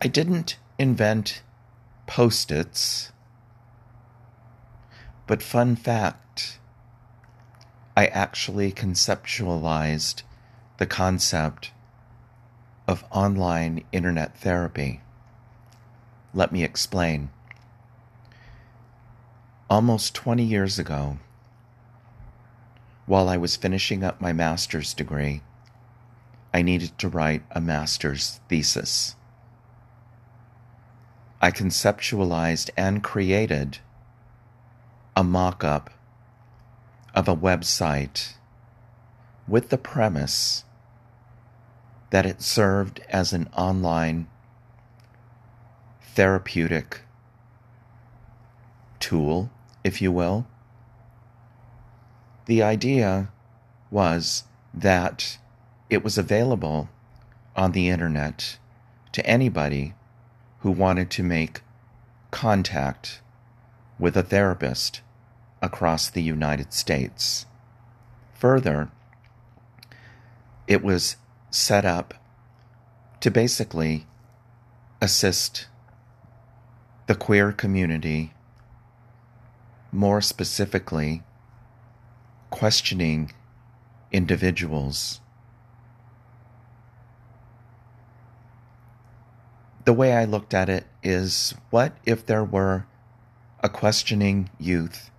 I didn't invent post its, but fun fact I actually conceptualized the concept of online internet therapy. Let me explain. Almost 20 years ago, while I was finishing up my master's degree, I needed to write a master's thesis. I conceptualized and created a mock up of a website with the premise that it served as an online therapeutic tool, if you will. The idea was that it was available on the internet to anybody who wanted to make contact with a therapist across the United States. Further, it was set up to basically assist the queer community, more specifically, questioning individuals. The way I looked at it is what if there were a questioning youth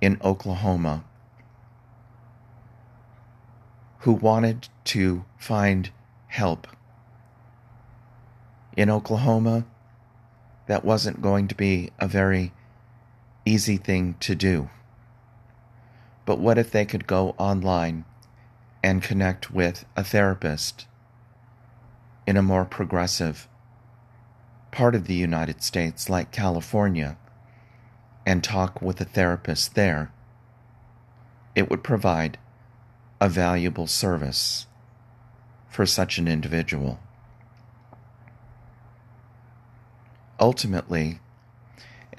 in Oklahoma who wanted to find help. In Oklahoma, that wasn't going to be a very easy thing to do. But what if they could go online and connect with a therapist in a more progressive part of the United States, like California, and talk with a therapist there? It would provide a valuable service for such an individual. Ultimately,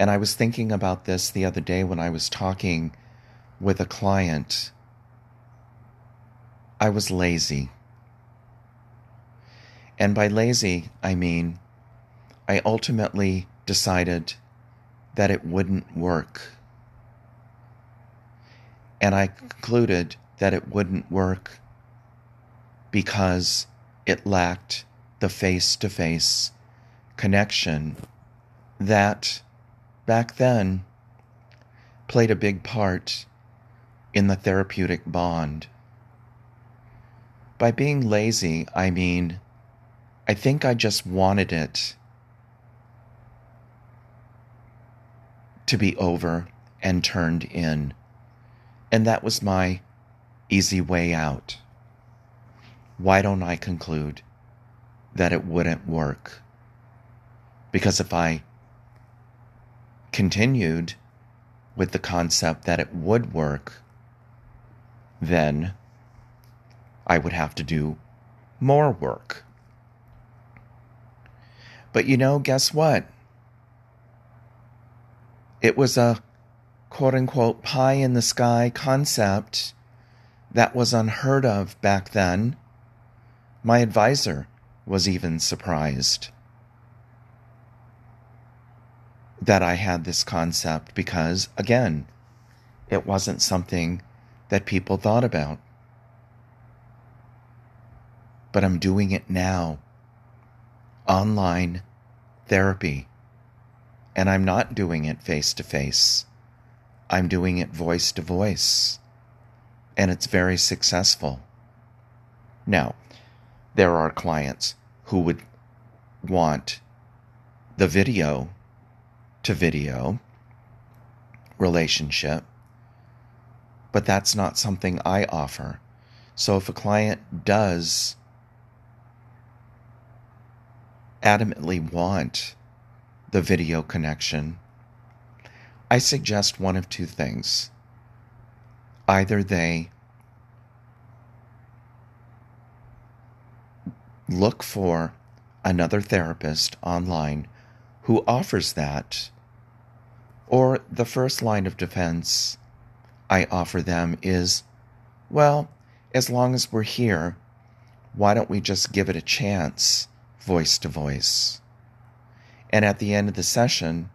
and I was thinking about this the other day when I was talking with a client, I was lazy. And by lazy, I mean I ultimately decided that it wouldn't work. And I concluded that it wouldn't work because it lacked the face to face connection that back then played a big part in the therapeutic bond. By being lazy, I mean, I think I just wanted it to be over and turned in. And that was my easy way out. Why don't I conclude that it wouldn't work? Because if I continued with the concept that it would work, then I would have to do more work. But you know, guess what? It was a quote unquote pie in the sky concept that was unheard of back then. My advisor was even surprised that I had this concept because, again, it wasn't something that people thought about. But I'm doing it now. Online therapy. And I'm not doing it face to face. I'm doing it voice to voice and it's very successful. Now, there are clients who would want the video to video relationship, but that's not something I offer. So if a client does adamantly want the video connection, I suggest one of two things either they look for another therapist online who offers that, or the first line of defense I offer them is well, as long as we're here, why don't we just give it a chance, voice to voice? And at the end of the session,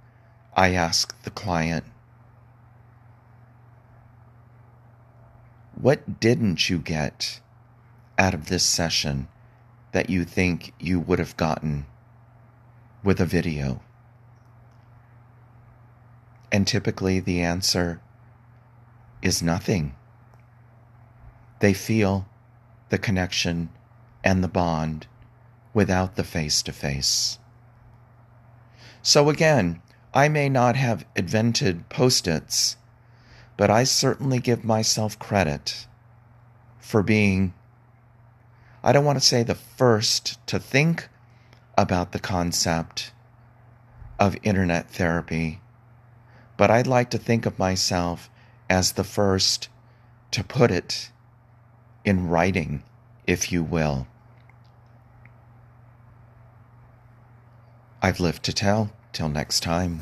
I ask the client, What didn't you get out of this session that you think you would have gotten with a video? And typically the answer is nothing. They feel the connection and the bond without the face to face. So again, I may not have invented post its, but I certainly give myself credit for being, I don't want to say the first to think about the concept of internet therapy, but I'd like to think of myself as the first to put it in writing, if you will. I've lived to tell. Till next time.